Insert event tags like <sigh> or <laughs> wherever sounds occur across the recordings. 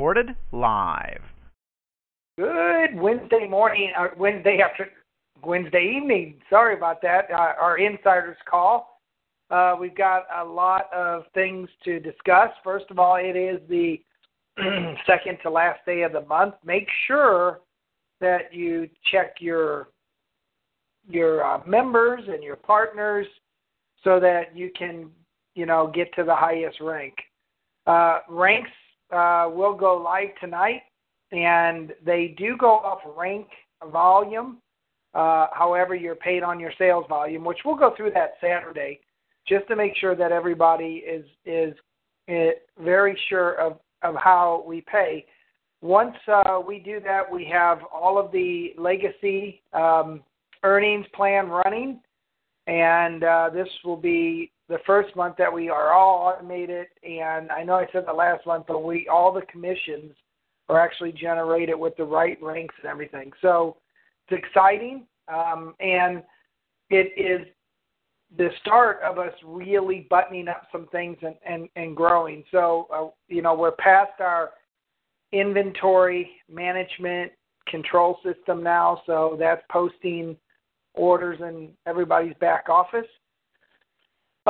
Recorded live. Good Wednesday morning, or Wednesday after, Wednesday evening. Sorry about that. Uh, our insiders call. Uh, we've got a lot of things to discuss. First of all, it is the <clears throat> second to last day of the month. Make sure that you check your your uh, members and your partners so that you can you know get to the highest rank. Uh, ranks uh, will go live tonight, and they do go off rank volume. Uh, however, you're paid on your sales volume, which we'll go through that Saturday, just to make sure that everybody is is, is very sure of of how we pay. Once uh, we do that, we have all of the legacy um, earnings plan running, and uh, this will be the first month that we are all automated. And I know I said the last month, but we all the commissions are actually generated with the right ranks and everything. So it's exciting, um, and it is the start of us really buttoning up some things and and, and growing. So uh, you know we're past our inventory management control system now, so that's posting orders in everybody's back office.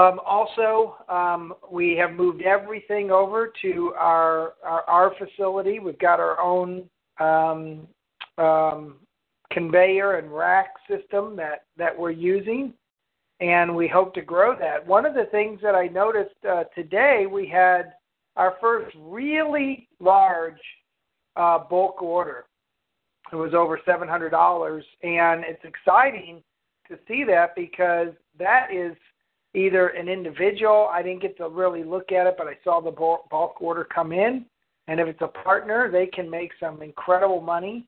Um, also, um, we have moved everything over to our, our, our facility. We've got our own um, um conveyor and rack system that that we're using, and we hope to grow that. One of the things that I noticed uh, today, we had our first really large uh, bulk order. It was over seven hundred dollars, and it's exciting to see that because that is either an individual. I didn't get to really look at it, but I saw the bulk order come in, and if it's a partner, they can make some incredible money.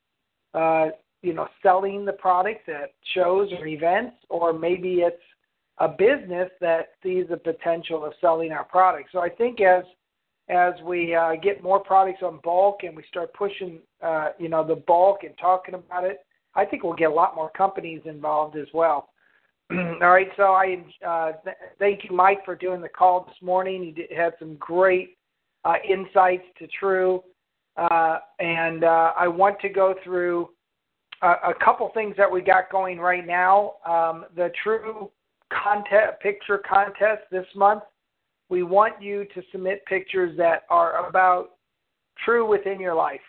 Uh, you know, selling the product at shows or events, or maybe it's a business that sees the potential of selling our product. So I think as as we uh, get more products on bulk and we start pushing, uh, you know, the bulk and talking about it, I think we'll get a lot more companies involved as well. <clears throat> All right, so I uh, th- thank you, Mike, for doing the call this morning. You did, had some great uh, insights to TRU, uh, and uh, I want to go through a, a couple things that we got going right now. Um, the TRU contest picture contest this month we want you to submit pictures that are about true within your life.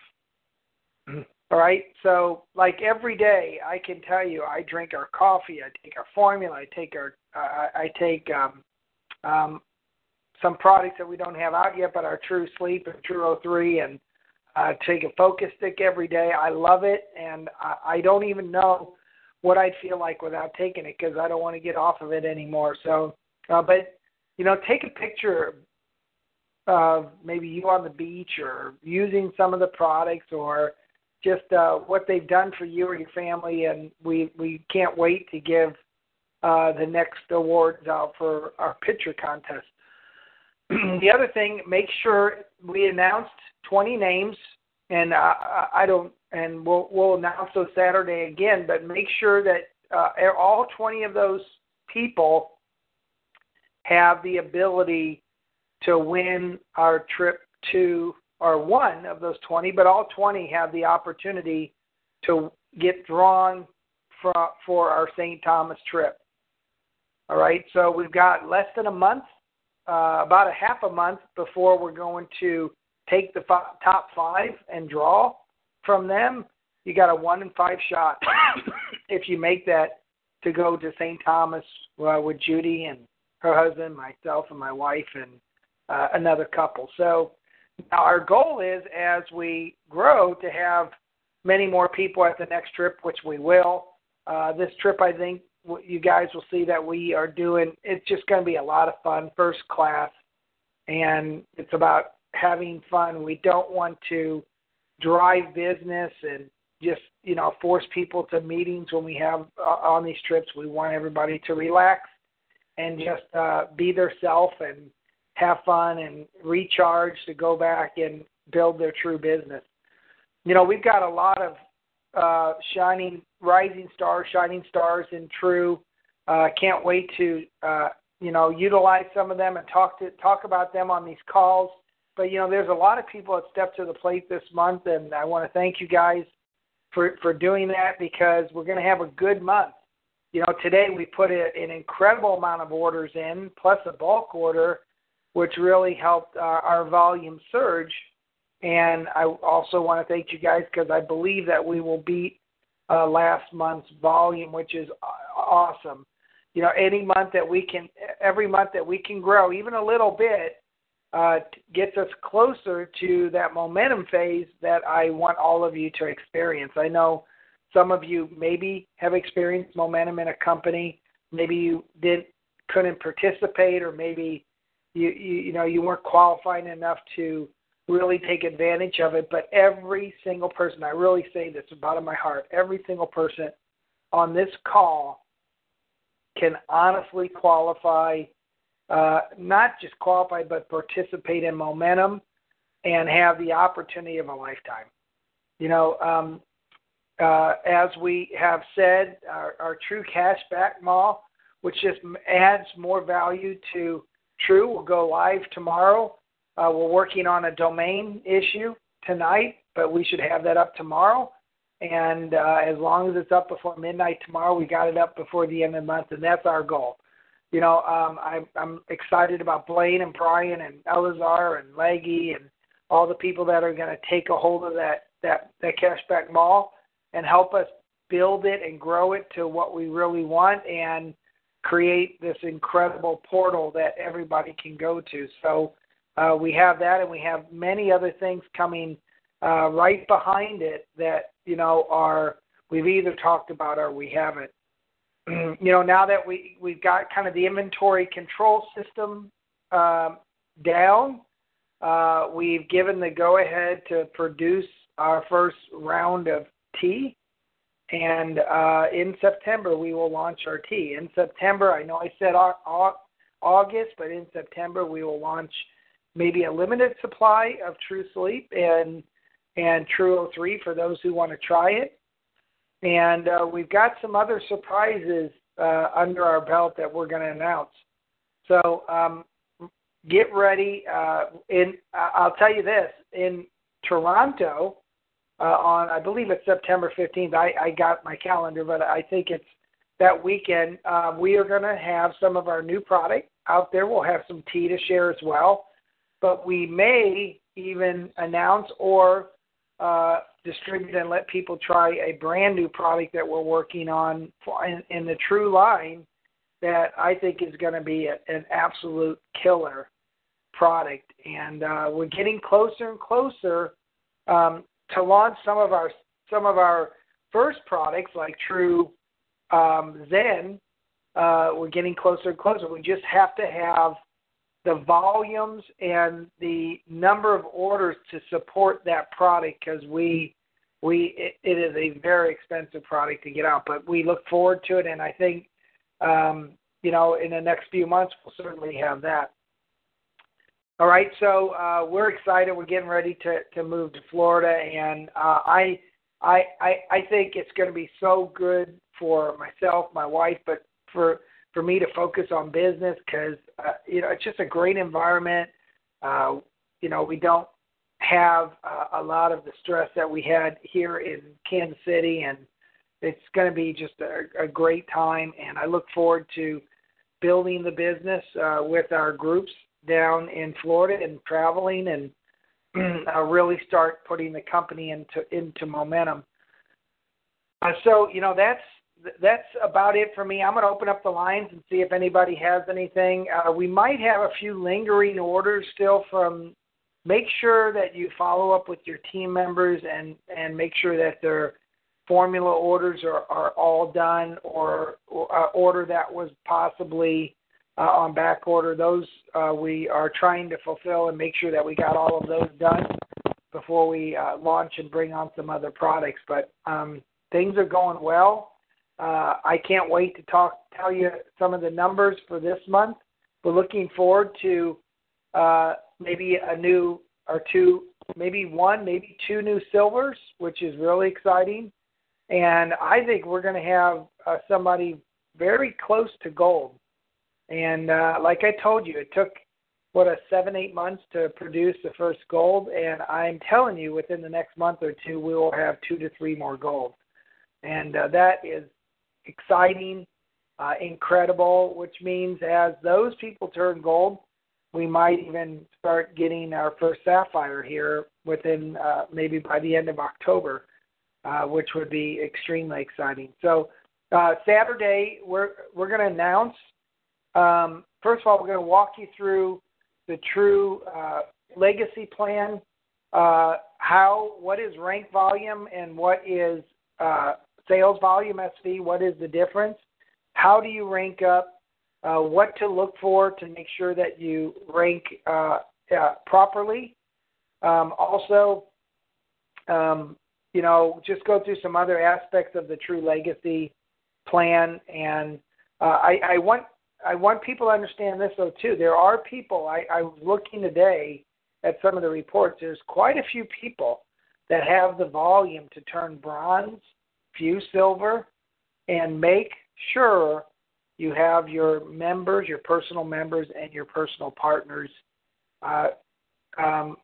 <clears throat> All right. So, like every day, I can tell you, I drink our coffee, I take our formula, I take our, uh, I take um, um, some products that we don't have out yet, but our TRU Sleep and TRU O3, and uh, take a focus stick every day. I love it, and I, I don't even know what I'd feel like without taking it because I don't want to get off of it anymore. So, uh, but you know, take a picture of maybe you on the beach or using some of the products or just uh, what they've done for you or your family, and we we can't wait to give uh, the next awards out for our picture contest. <clears throat> the other thing, make sure we announced 20 names, and uh, I don't, and we'll we'll announce those Saturday again. But make sure that uh, all 20 of those people have the ability to win our trip to, or one of those 20, but all 20 have the opportunity to get drawn for, for our St. Thomas trip. All right, so we've got less than a month, uh, about a half a month before we're going to take the f- top five and draw from them. You got a one in five shot <coughs> if you make that to go to St. Thomas uh, with Judy and her husband, myself, and my wife, and uh, another couple. So now our goal is as we grow to have many more people at the next trip, which we will. Uh, this trip, I think, you guys will see that we are doing. It's just going to be a lot of fun, first class, and it's about having fun. We don't want to drive business and just you know force people to meetings when we have uh, on these trips. We want everybody to relax and just uh, be their self and have fun and recharge to go back and build their true business. You know, we've got a lot of uh, shining, rising stars, shining stars in TRU. Uh, can't wait to uh, you know utilize some of them and talk to talk about them on these calls. But you know, there's a lot of people that stepped to the plate this month, and I want to thank you guys for for doing that because we're going to have a good month. You know, today we put a, an incredible amount of orders in, plus a bulk order, which really helped uh, our volume surge. And I also want to thank you guys because I believe that we will beat uh, last month's volume, which is awesome. You know, any month that we can, every month that we can grow even a little bit, uh, gets us closer to that momentum phase that I want all of you to experience. I know some of you maybe have experienced momentum in a company, maybe you didn't couldn't participate, or maybe you you, you know you weren't qualified enough to really take advantage of it. But every single person, I really say this out of my heart, every single person on this call can honestly qualify uh, not just qualify, but participate in momentum and have the opportunity of a lifetime. You know, um, uh, as we have said, our, our TRU Cashback Mall, which just adds more value to TRU, We'll go live tomorrow. Uh, we're working on a domain issue tonight, but we should have that up tomorrow. And uh, as long as it's up before midnight tomorrow, we got it up before the end of the month, and that's our goal you know, um, I, I'm excited about Blaine and Brian and Elazar and Leggy and all the people that are going to take a hold of that that that cashback mall and help us build it and grow it to what we really want and create this incredible portal that everybody can go to. So uh, we have that, and we have many other things coming uh, right behind it that you know are we've either talked about or we haven't. <clears throat> you know, now that we we've got kind of the inventory control system um, down, uh, we've given the go ahead to produce our first round of tea. And uh, in September, we will launch our tea. In September, I know I said August, but in September, we will launch maybe a limited supply of TRU Sleep and and TRU 03 for those who want to try it. And uh, we've got some other surprises uh, under our belt that we're going to announce. So um, get ready. Uh, in I'll tell you this: in Toronto, uh, on I believe it's September 15th. I, I got my calendar, but I think it's that weekend. Uh, we are going to have some of our new product out there. We'll have some tea to share as well, but we may even announce or uh, distribute and let people try a brand new product that we're working on for, in, in the TRU line that I think is going to be a, an absolute killer product. And uh, we're getting closer and closer um, to launch some of our some of our first products like TRU um, Zen. Uh, we're getting closer and closer. We just have to have the volumes and the number of orders to support that product because we we it, it is a very expensive product to get out but we look forward to it and i think um, you know in the next few months we'll certainly have that all right so uh, we're excited we're getting ready to to move to florida and uh, i i i i think it's going to be so good for myself my wife but for for me to focus on business because uh, you know it's just a great environment. Uh, you know, we don't have uh, a lot of the stress that we had here in Kansas City, and it's going to be just a, a great time. And I look forward to building the business uh, with our groups down in Florida and traveling and <clears throat> uh, really start putting the company into into momentum. Uh, so you know that's that's about it for me. I'm going to open up the lines and see if anybody has anything. Uh, we might have a few lingering orders still from. Make sure that you follow up with your team members and and make sure that they're formula orders are, are all done, or, or uh, order that was possibly on back order. Those uh, we are trying to fulfill and make sure that we got all of those done before we uh, launch and bring on some other products. But um, things are going well. Uh, I can't wait to talk, tell you some of the numbers for this month. We're looking forward to uh, maybe a new or two, maybe one, maybe two new silvers, which is really exciting. And I think we're going to have uh, somebody very close to gold. And uh, like I told you, it took what a seven, eight months to produce the first gold, and I'm telling you, within the next month or two, we will have two to three more gold, and uh, that is exciting, uh, incredible. Which means as those people turn gold, we might even start getting our first sapphire here within uh, maybe by the end of October, uh, which would be extremely exciting. So uh, Saturday, we're we're going to announce. Um, first of all, we're going to walk you through the true uh, legacy plan. Uh, how what is rank volume and what is uh, sales volume SV? What is the difference? How do you rank up? Uh, what to look for to make sure that you rank uh, uh, properly. Um, also, um, you know, just go through some other aspects of the TRU Legacy plan, and uh, I, I want I want people to understand this though too. There are people. I, I was looking today at some of the reports. There's quite a few people that have the volume to turn bronze, few silver, and make sure you have your members, your personal members, and your personal partners uh, um,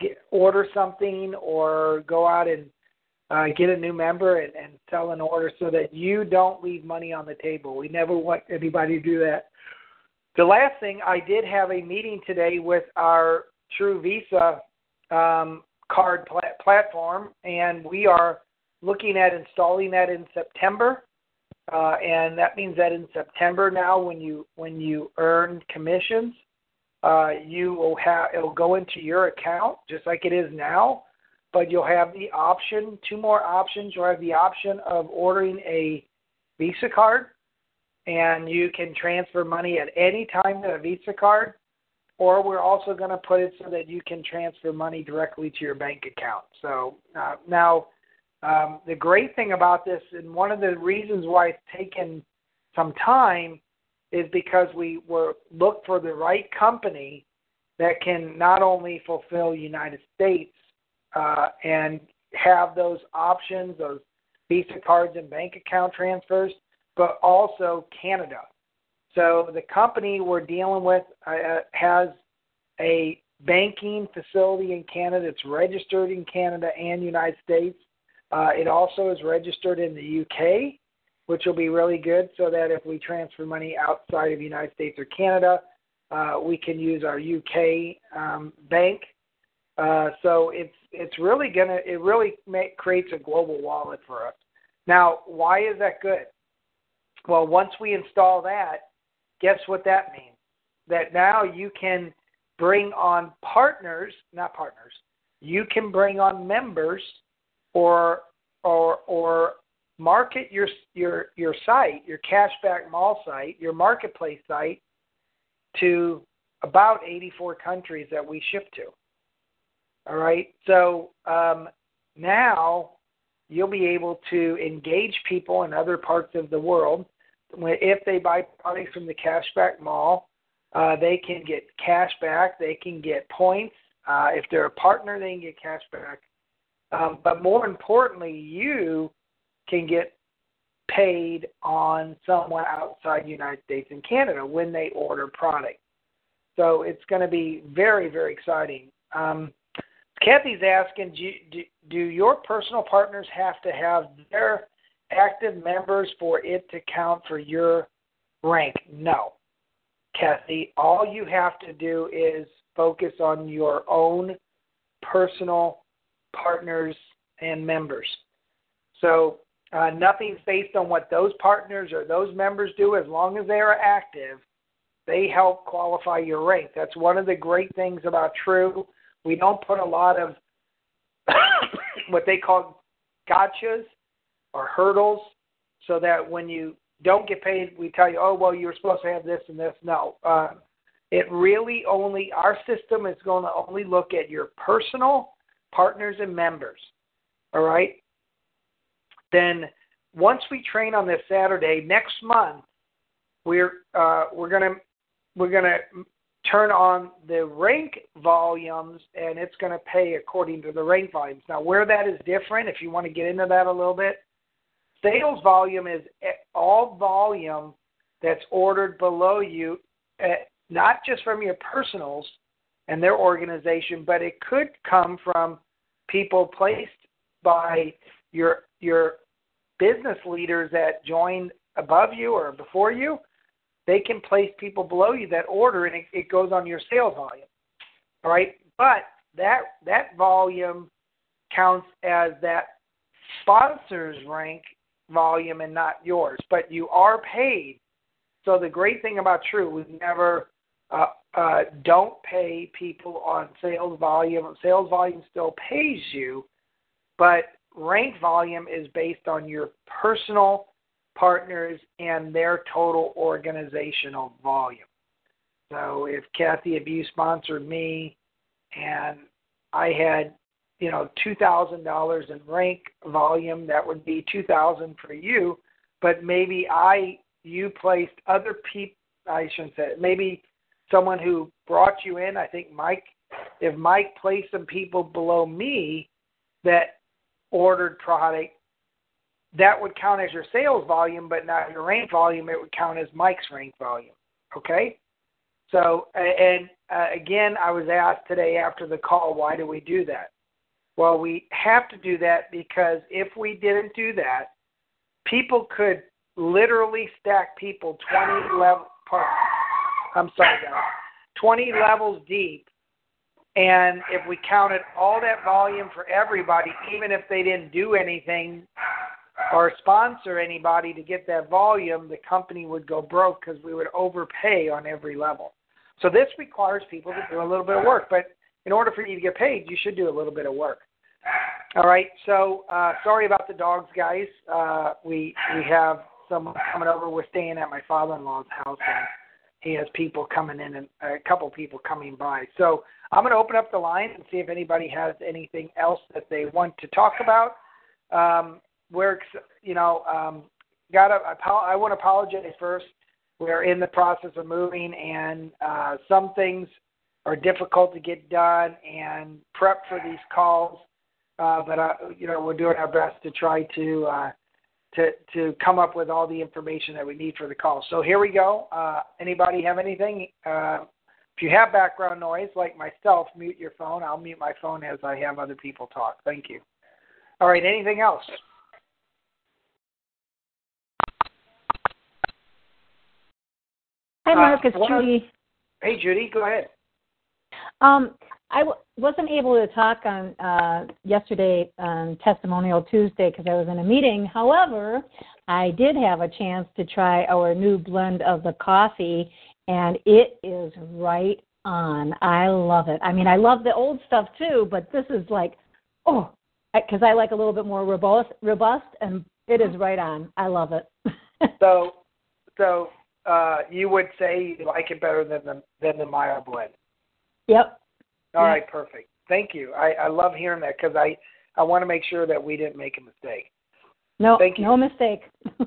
get, order something or go out and uh, get a new member and, and sell an order so that you don't leave money on the table. We never want anybody to do that. The last thing, I did have a meeting today with our TRU Visa um, card pl- platform, and we are looking at installing that in September. Uh, and that means that in September now, when you when you earn commissions, uh, you will have it'll go into your account just like it is now but you'll have the option, two more options. You'll have the option of ordering a Visa card, and you can transfer money at any time to a Visa card, or we're also going to put it so that you can transfer money directly to your bank account. So uh, now, um, the great thing about this, and one of the reasons why it's taken some time, is because we were look for the right company that can not only fulfill United States uh, and have those options, those Visa cards and bank account transfers, but also Canada. So the company we're dealing with uh, has a banking facility in Canada. It's registered in Canada and United States. Uh, it also is registered in the UK, which will be really good so that if we transfer money outside of the United States or Canada, uh, we can use our UK um, bank uh, so it's it's really gonna it really make, creates a global wallet for us. Now, why is that good? Well, once we install that, guess what that means? That now you can bring on partners, not partners. You can bring on members, or or or market your your your site, your cashback mall site, your marketplace site to about 84 countries that we ship to. All right. So um, now you'll be able to engage people in other parts of the world. If they buy products from the Cashback Mall, uh, they can get cash back. They can get points. Uh, if they're a partner, they can get cash back. Um, but more importantly, you can get paid on someone outside the United States and Canada when they order product. So it's going to be very, very exciting. Um, Kathy's asking, do, do, do your personal partners have to have their active members for it to count for your rank? No. Kathy, all you have to do is focus on your own personal partners and members. So uh, nothing's based on what those partners or those members do. As long as they are active, they help qualify your rank. That's one of the great things about TRU we don't put a lot of <coughs> what they call gotchas or hurdles so that when you don't get paid, we tell you, oh, well, you were supposed to have this and this. No. Uh, it really only, our system is going to only look at your personal partners and members. All right? Then once we train on this Saturday, next month, we're uh, we're gonna we're gonna turn on the rank volumes and it's going to pay according to the rank volumes. Now, where that is different, if you want to get into that a little bit, sales volume is all volume that's ordered below you, eh, not just from your personals and their organization, but it could come from people placed by your your business leaders that joined above you or before you they can place people below you that order and it, it goes on your sales volume. All right? But that that volume counts as that sponsor's rank volume and not yours. But you are paid. So the great thing about TRU, we never uh, uh, don't pay people on sales volume. Sales volume still pays you, but rank volume is based on your personal partners and their total organizational volume. So if Kathy, if you sponsored me and I had, you know, two thousand dollars in rank volume, that would be two thousand for you. But maybe I you placed other people I shouldn't say it, maybe someone who brought you in, I think Mike if Mike placed some people below me that ordered product that would count as your sales volume, but not your rank volume. It would count as Mike's rank volume. Okay? So, and uh, again, I was asked today after the call, why do we do that? Well, we have to do that because if we didn't do that, people could literally stack people 20 level I'm sorry, guys, 20 levels deep. And if we counted all that volume for everybody, even if they didn't do anything or sponsor anybody to get that volume, the company would go broke because we would overpay on every level. So this requires people to do a little bit of work. But in order for you to get paid, you should do a little bit of work. All right. So uh, sorry about the dogs, guys. Uh, we we have someone coming over. We're staying at my father-in-law's house, and he has people coming in and a couple people coming by. So I'm going to open up the line and see if anybody has anything else that they want to talk about. Um, we're you know um, got to I want to apologize first. We're in the process of moving, and uh, some things are difficult to get done and prep for these calls. Uh, but uh, you know we're doing our best to try to uh, to to come up with all the information that we need for the call. So here we go. Uh, anybody have anything? Uh, if you have background noise, like myself, mute your phone. I'll mute my phone as I have other people talk. Thank you. All right. Anything else? Hi, Mark. Uh, it's Judy. Hey, Judy. Go ahead. Um, I w- wasn't able to talk on uh, yesterday on Testimonial Tuesday because I was in a meeting. However, I did have a chance to try our new blend of the coffee, and it is right on. I love it. I mean, I love the old stuff too, but this is like, oh, because I like a little bit more robust, robust, and it is right on. I love it. <laughs> so, so uh, you would say you like it better than the than the Meyer blend. Yep. All yep. right, perfect. Thank you. I, I love hearing that because I I want to make sure that we didn't make a mistake. No, Thank you. no mistake. <laughs>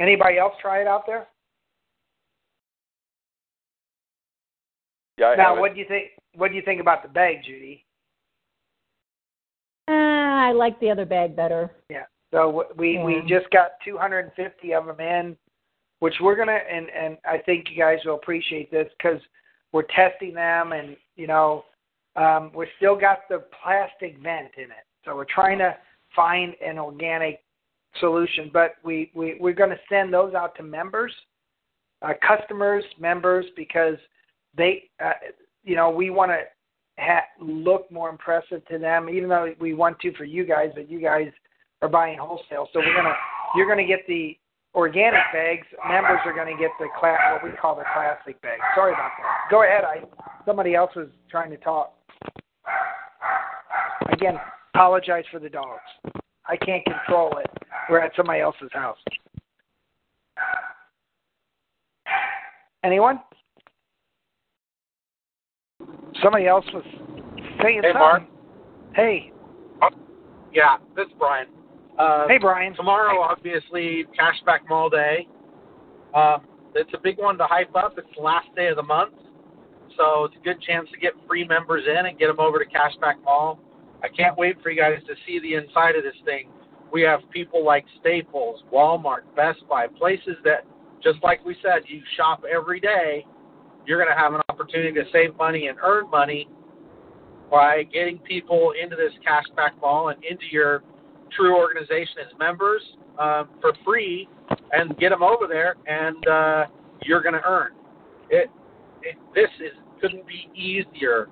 Anybody else try it out there? Yeah. I now, what do you think? What do you think about the bag, Judy? Uh, I like the other bag better. Yeah. So we yeah. we just got 250 of them in, which we're gonna and and I think you guys will appreciate this because we're testing them and you know um, we still got the plastic vent in it, so we're trying to find an organic solution. But we we we're going to send those out to members, uh, customers, members because they uh, you know we want to ha- look more impressive to them, even though we want to for you guys, but you guys are buying wholesale. So we're gonna you're gonna get the organic bags. Members are gonna get the class what we call the classic bag. Sorry about that. Go ahead. I somebody else was trying to talk. Again, Apologize for the dogs. I can't control it. We're at somebody else's house. Anyone? Somebody else was saying Hey, something. Mark. Hey, Yeah, this is Brian. Uh, hey, Brian. tomorrow, obviously, Cashback Mall Day. Uh, it's a big one to hype up. It's the last day of the month, so it's a good chance to get free members in and get them over to Cashback Mall. I can't wait for you guys to see the inside of this thing. We have people like Staples, Walmart, Best Buy, places that, just like we said, you shop every day. You're going to have an opportunity to save money and earn money by getting people into this cashback mall and into your true organization as members um, for free and get them over there and uh, you're going to earn it, it this is couldn't be easier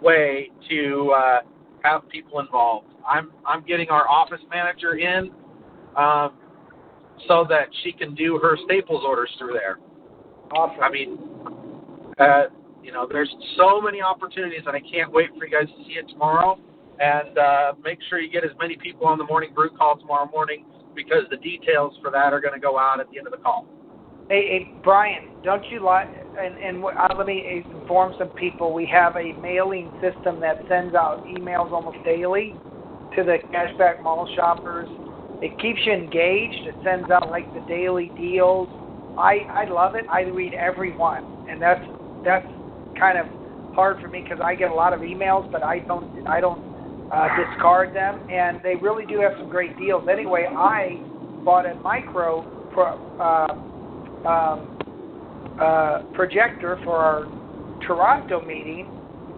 way to uh, have people involved i'm i'm getting our office manager in um, so that she can do her staples orders through there Awesome. I mean, uh, you know, there's so many opportunities, and I can't wait for you guys to see it tomorrow. And uh, make sure you get as many people on the morning brew call tomorrow morning because the details for that are going to go out at the end of the call. Hey, hey, Brian, don't you like? And and uh, let me inform some people. We have a mailing system that sends out emails almost daily to the cashback mall shoppers. It keeps you engaged. It sends out like the daily deals. I I love it. I read every one, and that's that's kind of hard for me because I get a lot of emails, but I don't I don't uh, discard them, and they really do have some great deals. Anyway, I bought a micro pro, uh, um, uh, projector for our Toronto meeting.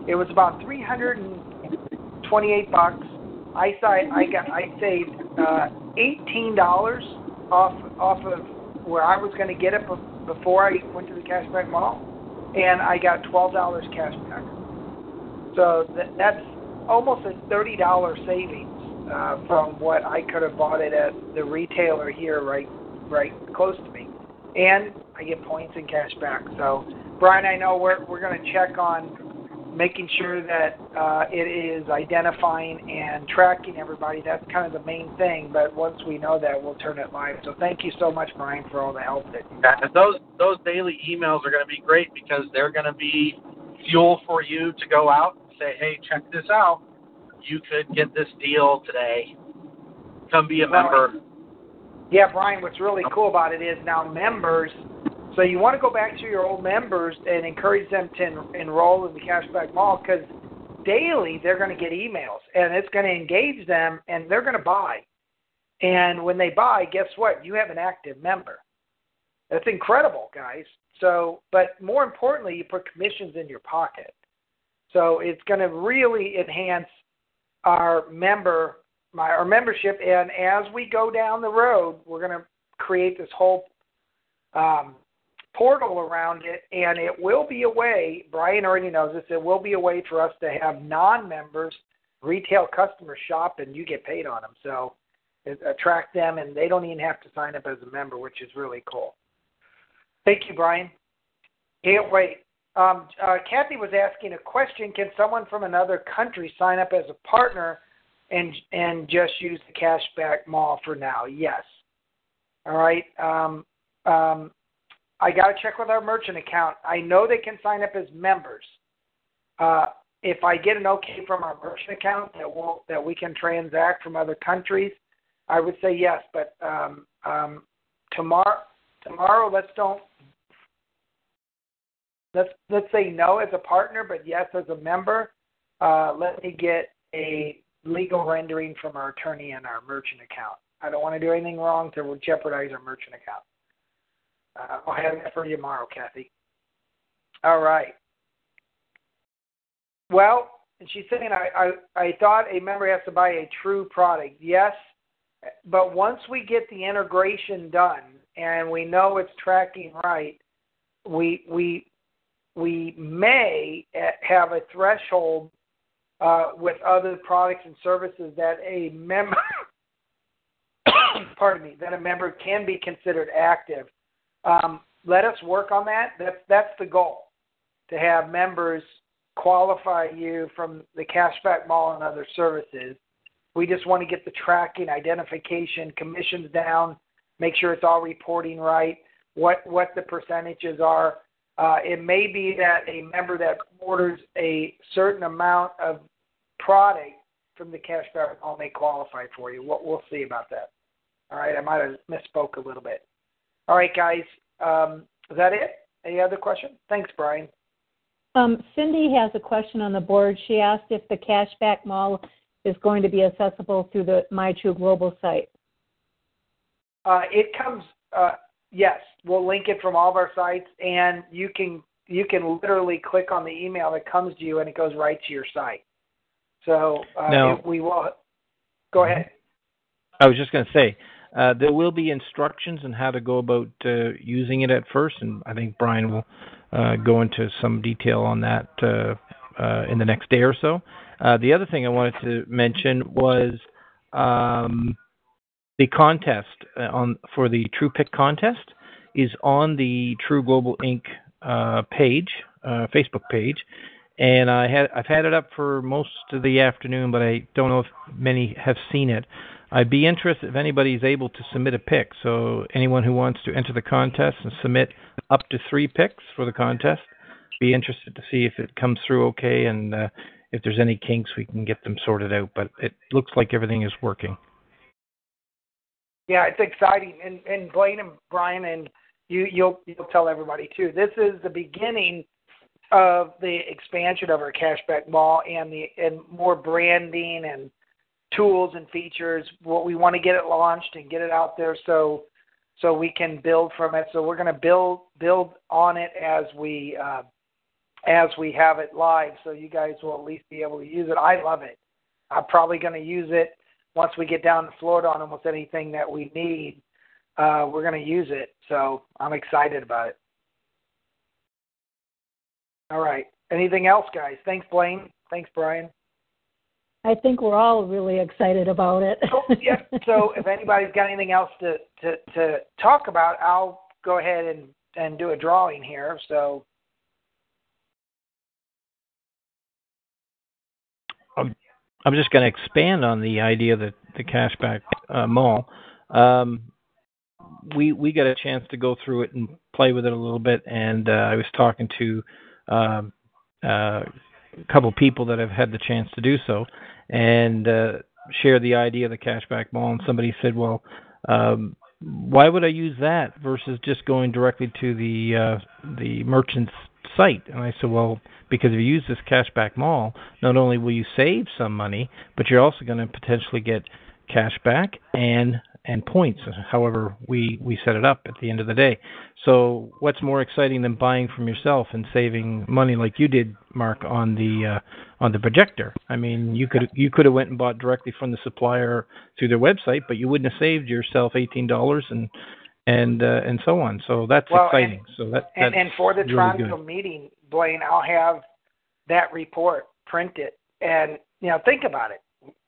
It was about 328 bucks. I si- I got I saved uh, eighteen dollars off off of where I was going to get it be- before I went to the cashback mall, and I got twelve dollars cash back. So th- that's almost a thirty dollar savings uh, from what I could have bought it at the retailer here, right right close to me, and I get points and cash back. So Brian, I know we're we're going to check on making sure that uh, it is identifying and tracking everybody. That's kind of the main thing. But once we know that, we'll turn it live. So thank you so much, Brian, for all the help that And those those daily emails are going to be great because they're going to be fuel for you to go out say, "Hey, check this out. You could get this deal today. Come be a member." Yeah, Brian, what's really um, cool about it is now members, so you want to go back to your old members and encourage them to en- enroll in the Cashback Mall because daily they're going to get emails and it's going to engage them and they're going to buy. And when they buy, guess what? You have an active member. That's incredible, guys. So, but more importantly, you put commissions in your pocket. So it's going to really enhance our member my our membership. And as we go down the road we're going to create this whole um, portal around it. And it will be a way brian already knows this it will be a way for us to have non-members retail customers shop and you get paid on them. So attract them and they don't even have to sign up as a member which is really cool. Thank you brian. Can't wait um, uh, kathy was asking a question can someone from another country sign up as a partner and and just use the cashback mall for now. Yes. All right. Um, um, I got to check with our merchant account. I know they can sign up as members. Uh, if I get an okay from our merchant account that will that we can transact from other countries, I would say yes. But um, um, tomorrow, tomorrow, let's don't let's let's say no as a partner, but yes as a member. Uh, let me get a legal rendering from our attorney and our merchant account. I don't want to do anything wrong to jeopardize our merchant account. Uh, I'll have that for you tomorrow, Kathy. All right. Well, and she's saying I, I I thought a member has to buy a true product. Yes, but once we get the integration done and we know it's tracking right, we we we may have a threshold uh, with other products and services that a member <coughs> pardon me that a member can be considered active. Um, let us work on that. That's that's the goal to have members qualify you from the cashback mall and other services. We just want to get the tracking, identification, commissions down, make sure it's all reporting right, what what the percentages are. Uh, it may be that a member that orders a certain amount of product from the cash cashback all may qualify for you. We'll, we'll see about that. All right, I might have misspoke a little bit. All right, guys, um, is that it? Any other question? Thanks, Brian. Um, Cindy has a question on the board. She asked if the cashback mall is going to be accessible through the My TRU Global site. Uh, it comes, uh, yes, we'll link it from all of our sites, and you can you can literally click on the email that comes to you, and it goes right to your site. So uh, now, we will. Go ahead. I was just going to say uh, there will be instructions on how to go about uh, using it at first, and I think Brian will uh, go into some detail on that uh, uh, in the next day or so. Uh, the other thing I wanted to mention was um, the contest uh, on for the TRU Pick contest is on the TRU Global Inc. Uh, page, uh, Facebook page, and I had I've had it up for most of the afternoon, but I don't know if many have seen it. I'd be interested if anybody is able to submit a pick. So anyone who wants to enter the contest and submit up to three picks for the contest, be interested to see if it comes through okay and uh, if there's any kinks we can get them sorted out. But it looks like everything is working. Yeah, it's exciting, and and Blaine and Brian and you you'll you'll tell everybody too. This is the beginning of the expansion of our cashback mall and the and more branding and tools and features. What we want to get it launched and get it out there so so we can build from it. So we're going to build build on it as we uh, as we have it live. So you guys will at least be able to use it. I love it. I'm probably going to use it once we get down to Florida on almost anything that we need. Uh, we're going to use it. So I'm excited about it. All right. Anything else, guys? Thanks, Blaine. Thanks, Brian. I think we're all really excited about it. oh, yeah. So if anybody's got anything else to, to, to talk about, I'll go ahead and, and do a drawing here. So I'm just going to expand on the idea that the cashback uh, mall. Um, we we got a chance to go through it and play with it a little bit, and uh, I was talking to um, uh, a couple people that have had the chance to do so, and uh, share the idea of the cashback mall. And somebody said, "Well, um, why would I use that versus just going directly to the uh, the merchant's site?" And I said, "Well, because if you use this cashback mall, not only will you save some money, but you're also going to potentially get cash back and and points, however we, we set it up at the end of the day. So what's more exciting than buying from yourself and saving money like you did, Mark, on the uh, on the projector? I mean, you could you could have went and bought directly from the supplier through their website, but you wouldn't have saved yourself eighteen dollars and and uh, and so on. So that's well, exciting. And, so that and, and for the really Toronto good. meeting, Blaine, I'll have that report printed, and you know, think about it.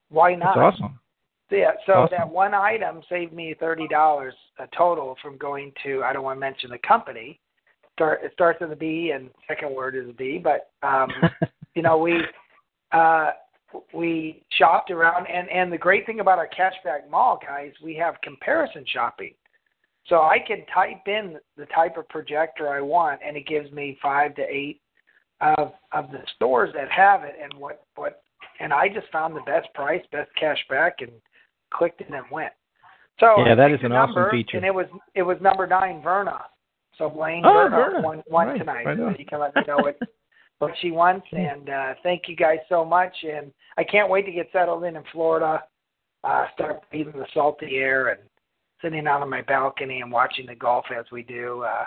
Why not? That's awesome. Yeah, so Awesome. that one item saved me thirty dollars a total from going to I don't want to mention the company. Start it starts with a B and second word is a B, but um <laughs> you know, we uh we shopped around and and the great thing about our cashback mall guys, we have comparison shopping. So I can type in the type of projector I want and it gives me five to eight of of the stores that have it and what what and I just found the best price, best cash back, and clicked it and went. So Yeah, that is an the awesome feature. And it was it was number nine, Verna. So Blaine Oh, Verna, Verna. won won Right, tonight. right so you can let me know what <laughs> what she wants. And uh, thank you guys so much. And I can't wait to get settled in in Florida. Uh, start breathing the salty air and sitting out on my balcony and watching the golf as we do uh,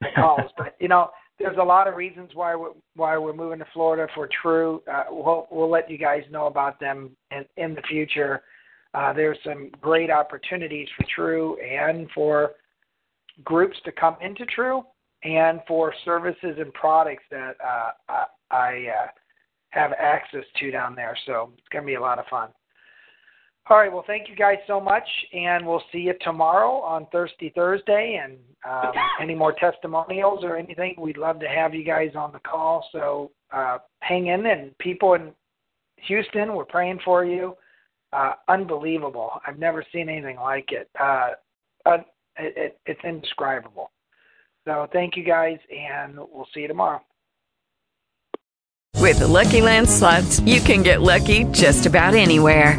the calls. but you know, there's a lot of reasons why we're why we're moving to Florida for TRU. Uh, we'll we'll let you guys know about them in, in the future. Uh, there's some great opportunities for TRU and for groups to come into TRU and for services and products that uh, I, I uh, have access to down there. So it's going to be a lot of fun. All right. Well, thank you guys so much, and we'll see you tomorrow on Thirsty Thursday. And um, <laughs> any more testimonials or anything, we'd love to have you guys on the call. So uh, hang in, and people in Houston, we're praying for you. uh, unbelievable. I've never seen anything like it. Uh, uh, it, it. It's indescribable. So thank you guys, and we'll see you tomorrow. With the Lucky Land slots, you can get lucky just about anywhere.